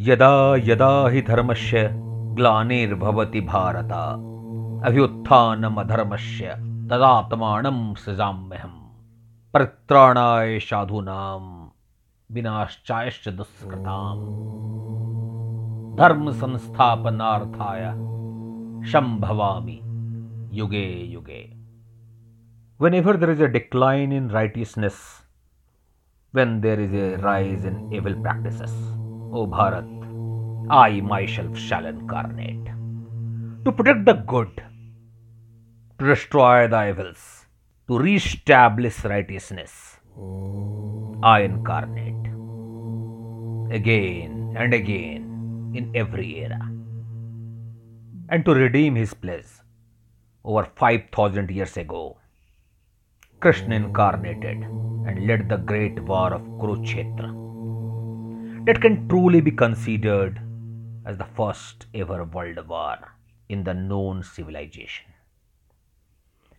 यदा यदा हि धर्मस्य ग्लानिर्भवति भारत। अभ्युत्थानमधर्मस्य तदात्मानं सृजाम्यहम्। परित्राणाय साधूनां विनाशायश्च दुष्कृताम्। धर्म संस्थापनार्थाय शंभवामि युगे युगे। Whenever there is a decline in righteousness, when there is a rise in evil practices, O Bharat, I myself shall incarnate to protect the good, to destroy the evils, to re-establish righteousness. I incarnate again and again in every era, and to redeem his place over 5000 years ago. Krishna incarnated and led the great war of Kurukshetra that can truly be considered as the first ever world war in the known civilization.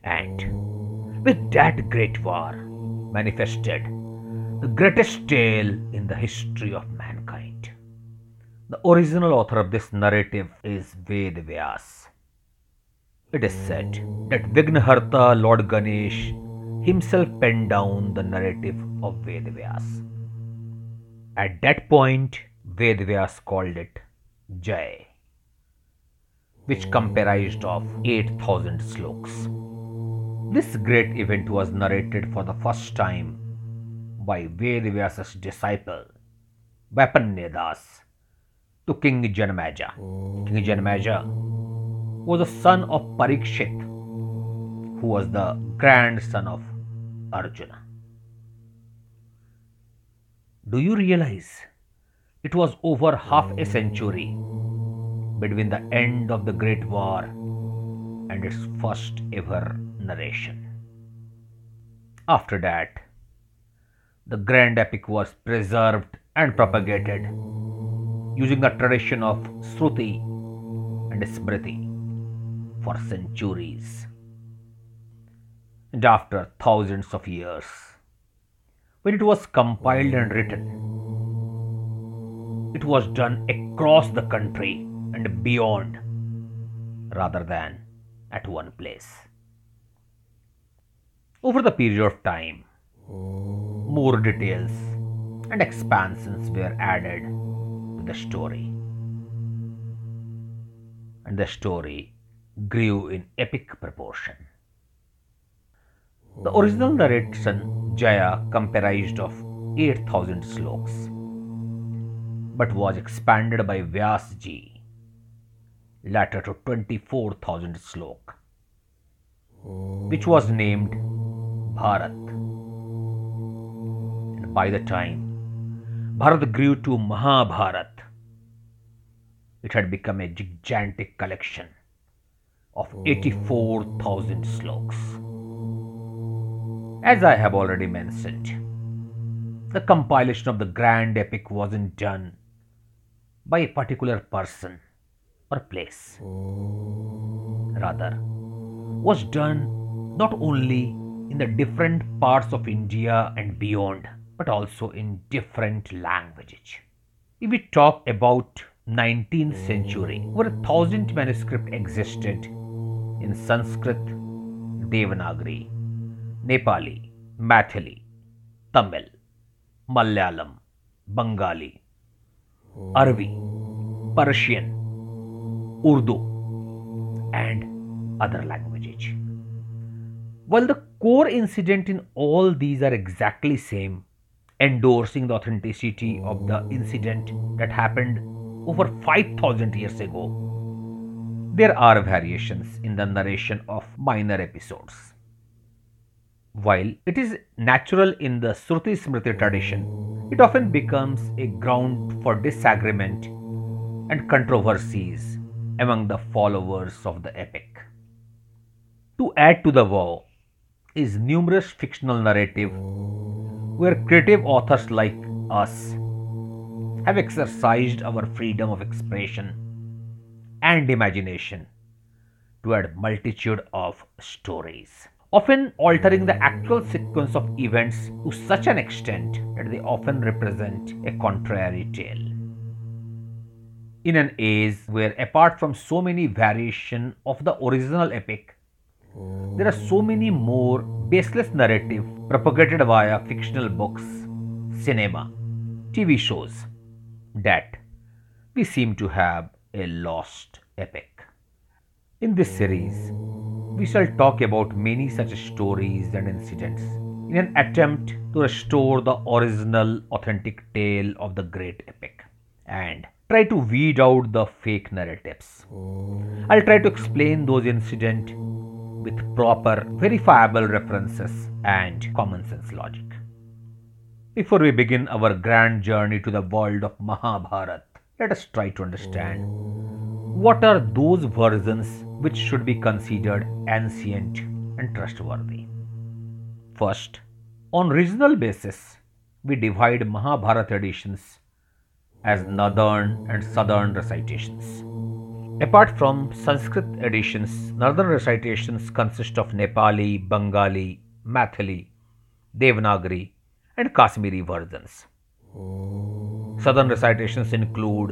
And with that great war manifested the greatest tale in the history of mankind. The original author of this narrative is Ved Vyas. It is said that Vignaharta Lord Ganesh himself penned down the narrative of Vedvyas. At that point, Vedvyas called it Jai, which comprised of 8000 sloks. This great event was narrated for the first time by Vedvyas's disciple, Vapanyadas, to King Janamejaya. King Janamejaya was the son of Parikshit, who was the grandson of Arjuna. Do you realize it was over half a century between the end of the Great War and its first ever narration? After that, the grand epic was preserved and propagated using the tradition of Shruti and Smriti for centuries. And after thousands of years, when it was compiled and written, it was done across the country and beyond rather than at one place. Over the period of time, more details and expansions were added to the story. And the story grew in epic proportion. The original narration Jaya comprised of 8000 sloks but was expanded by Vyasji later to 24,000 slok which was named Bharat. And by the time Bharat grew to Mahabharat, it had become a gigantic collection of 84,000 sloks. As I have already mentioned, the compilation of the grand epic wasn't done by a particular person or place. Rather, was done not only in the different parts of India and beyond, but also in different languages. If we talk about 19th century, over a thousand manuscripts existed in Sanskrit, Devanagari, Nepali, Maithili, Tamil, Malayalam, Bengali, Arabi, Persian, Urdu, and other languages. While the core incident in all these are exactly same, endorsing the authenticity of the incident that happened over 5000 years ago, there are variations in the narration of minor episodes. While it is natural in the Shruti Smriti tradition, it often becomes a ground for disagreement and controversies among the followers of the epic. To add to the woe is numerous fictional narrative where creative authors like us have exercised our freedom of expression and imagination to add multitude of stories often altering the actual sequence of events to such an extent that they often represent a contrary tale. in an age where apart from so many variation of the original epic there are so many more baseless narrative propagated via fictional books cinema tv shows that we seem to have a lost epic in this series we shall talk about many such stories and incidents in an attempt to restore the original authentic tale of the great epic and try to weed out the fake narratives. I'll try to explain those incidents with proper verifiable references and common sense logic. Before we begin our grand journey to the world of Mahabharata, let us try to understand what are those versions which should be considered ancient and trustworthy. First, on regional basis, we divide Mahabharata editions as northern and southern recitations. Apart from Sanskrit editions, northern recitations consist of Nepali, Bengali, Maithili, Devanagari, and Kashmiri versions. Southern recitations include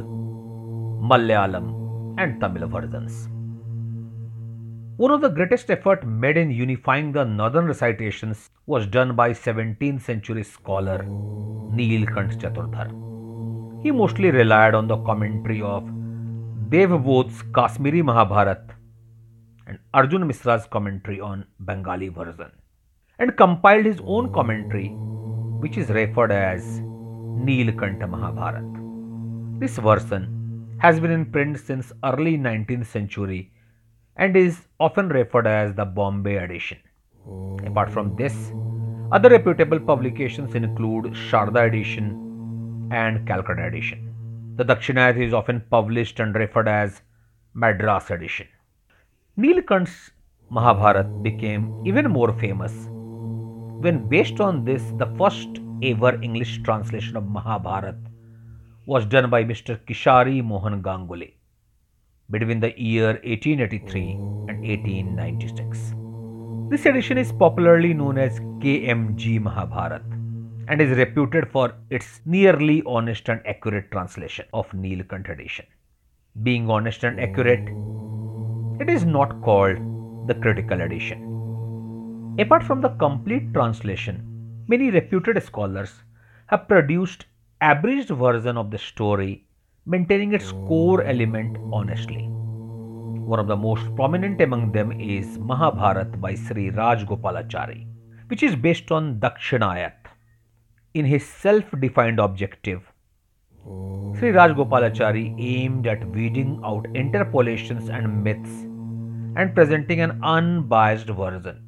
Malayalam and Tamil versions. One of the greatest effort made in unifying the northern recitations was done by 17th century scholar Neelkant Chaturdhar. He mostly relied on the commentary of Devbodh's Kashmiri Mahabharat and Arjun Misra's commentary on Bengali version and compiled his own commentary which is referred as Neelkanta Mahabharat. This version has been in print since early 19th century and is often referred as the Bombay edition. Apart from this, other reputable publications include Sharda edition, and Calcutta edition. The Dakshinayat is often published and referred as Madras edition. Neelkant's Mahabharat became even more famous when, based on this, the first ever English translation of Mahabharat was done by Mr. Kishari Mohan Ganguly between the year 1883 and 1896. This edition is popularly known as KMG Mahabharat and is reputed for its nearly honest and accurate translation of Neelkant edition. Being honest and accurate, it is not called the critical edition. Apart from the complete translation, many reputed scholars have produced abridged version of the story maintaining its core oh. element honestly. One of the most prominent among them is Mahabharat by Sri Rajgopalachari, which is based on Dakshinayat, in his self defined objective. Sri Rajgopalachari aimed at weeding out interpolations and myths and presenting an unbiased version.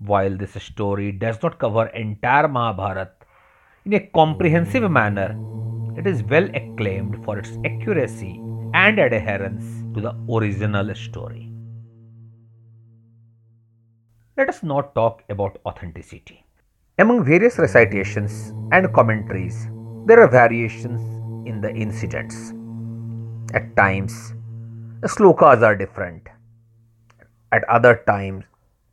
While this story does not cover entire Mahabharata in a comprehensive manner, it is well acclaimed for its accuracy and adherence to the original story. Let us now talk about authenticity. Among various recitations and commentaries, there are variations in the incidents. At times, the slokas are different. At other times,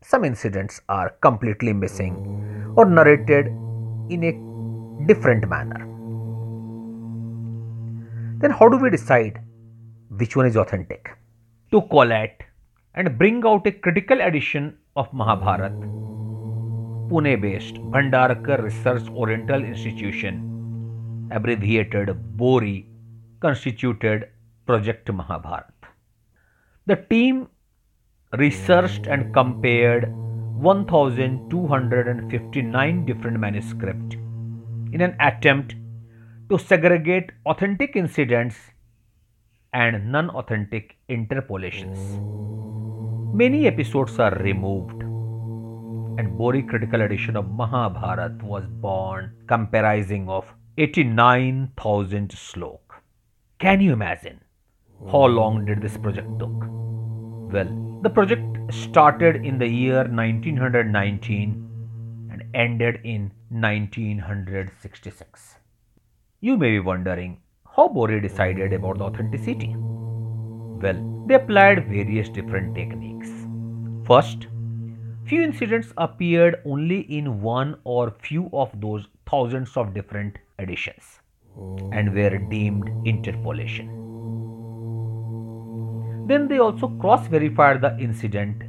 some incidents are completely missing or narrated in a different manner. Then, how do we decide which one is authentic? To collate and bring out a critical edition of Mahabharata, Pune based Bhandarkar Research Oriental Institution, abbreviated BORI, constituted Project Mahabharat. The team researched and compared 1259 different manuscripts in an attempt to segregate authentic incidents and non authentic interpolations. Many episodes are removed and Bori critical edition of Mahabharat was born comprising of 89,000 slok. Can you imagine how long did this project took? Well, the project started in the year 1919 and ended in 1966. You may be wondering how Bori decided about the authenticity. Well, they applied various different techniques. First, Few incidents appeared only in one or few of those thousands of different editions and were deemed interpolation. Then they also cross verified the incident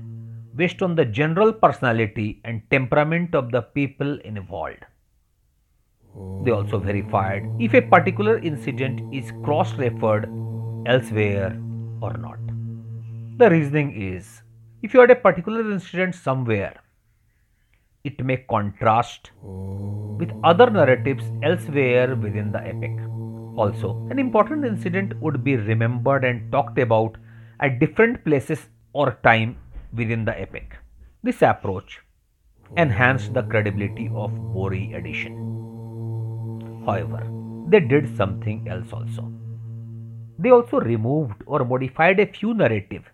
based on the general personality and temperament of the people involved. They also verified if a particular incident is cross referred elsewhere or not. The reasoning is if you had a particular incident somewhere, it may contrast with other narratives elsewhere within the epic. Also, an important incident would be remembered and talked about at different places or time within the epic. This approach enhanced the credibility of Bori edition. However, they did something else also. They also removed or modified a few narratives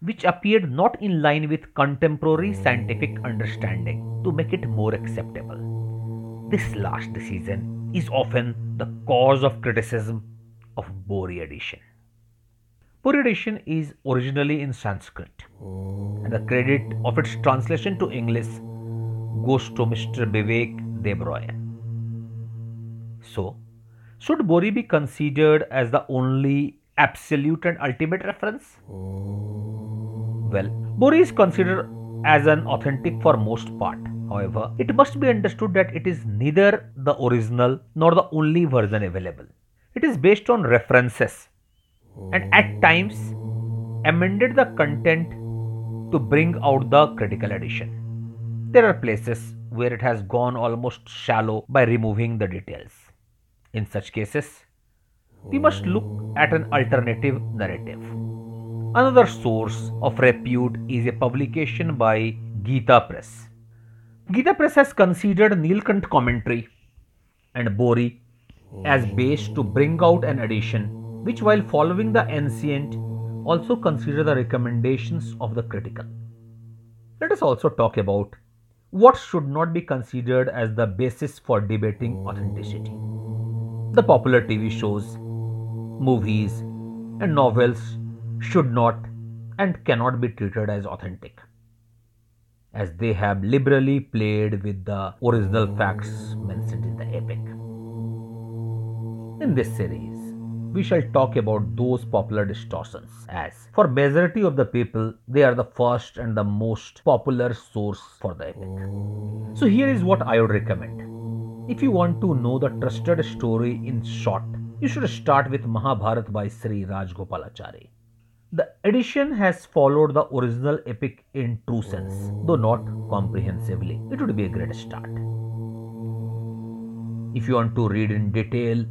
which appeared not in line with contemporary scientific understanding to make it more acceptable. This last decision is often the cause of criticism of Bori edition. Bori edition is originally in Sanskrit, and the credit of its translation to English goes to Mr. Bibek Debroy. So, should Bori be considered as the only absolute and ultimate reference? Well, Bori is considered as an authentic for most part. However, it must be understood that it is neither the original nor the only version available. It is based on references and at times amended the content to bring out the critical edition. There are places where it has gone almost shallow by removing the details. In such cases, we must look at an alternative narrative. Another source of repute is a publication by Gita Press. Gita Press has considered Nilkant commentary and Bori as base to bring out an edition which, while following the ancient, also consider the recommendations of the critical. Let us also talk about what should not be considered as the basis for debating authenticity. The popular TV shows, movies, and novels should not and cannot be treated as authentic, as they have liberally played with the original facts mentioned in the epic. In this series, we shall talk about those popular distortions as for majority of the people they are the first and the most popular source for the epic so here is what i would recommend if you want to know the trusted story in short you should start with mahabharat by sri rajgopalachari the edition has followed the original epic in true sense, though not comprehensively. It would be a great start. If you want to read in detail,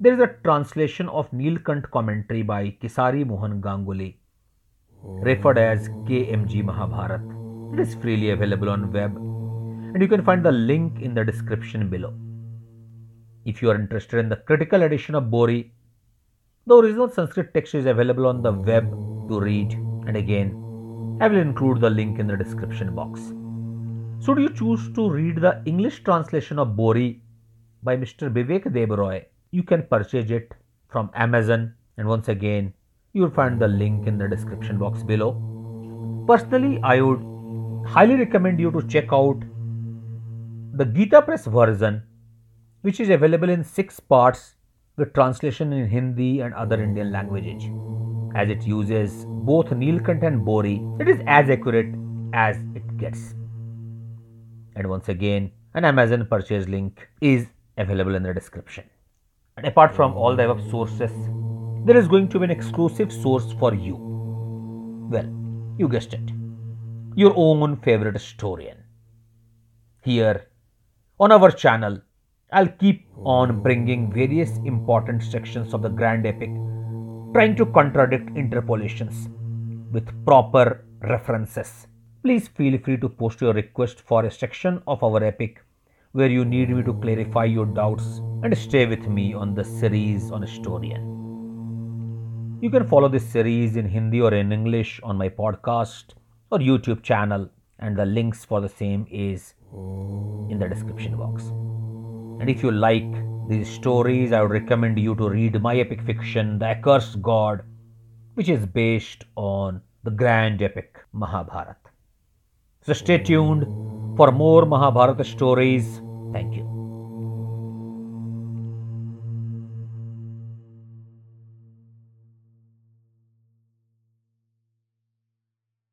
there is a translation of Nilkant commentary by Kesari Mohan Ganguly, referred as KMG Mahabharat. It is freely available on web and you can find the link in the description below. If you are interested in the critical edition of Bori, the original Sanskrit text is available on the web to read, and again, I will include the link in the description box. Should you choose to read the English translation of Bori by Mr. Bibek Debroy, you can purchase it from Amazon, and once again, you will find the link in the description box below. Personally, I would highly recommend you to check out the Gita Press version, which is available in six parts with translation in Hindi and other Indian languages. As it uses both Nilkant and Bori, it is as accurate as it gets. And once again, an Amazon purchase link is available in the description. And apart from all the above sources, there is going to be an exclusive source for you. Well, you guessed it. Your own favorite Storian. Here on our channel, I'll keep on bringing various important sections of the grand epic, trying to contradict interpolations with proper references. Please feel free to post your request for a section of our epic where you need me to clarify your doubts and stay with me on the series on Storian. You can follow this series in Hindi or in English on my podcast or YouTube channel and the links for the same is in the description box. And if you like these stories, I would recommend you to read my epic fiction, The Accursed God, which is based on the grand epic Mahabharata. So stay tuned for more Mahabharata stories. Thank you.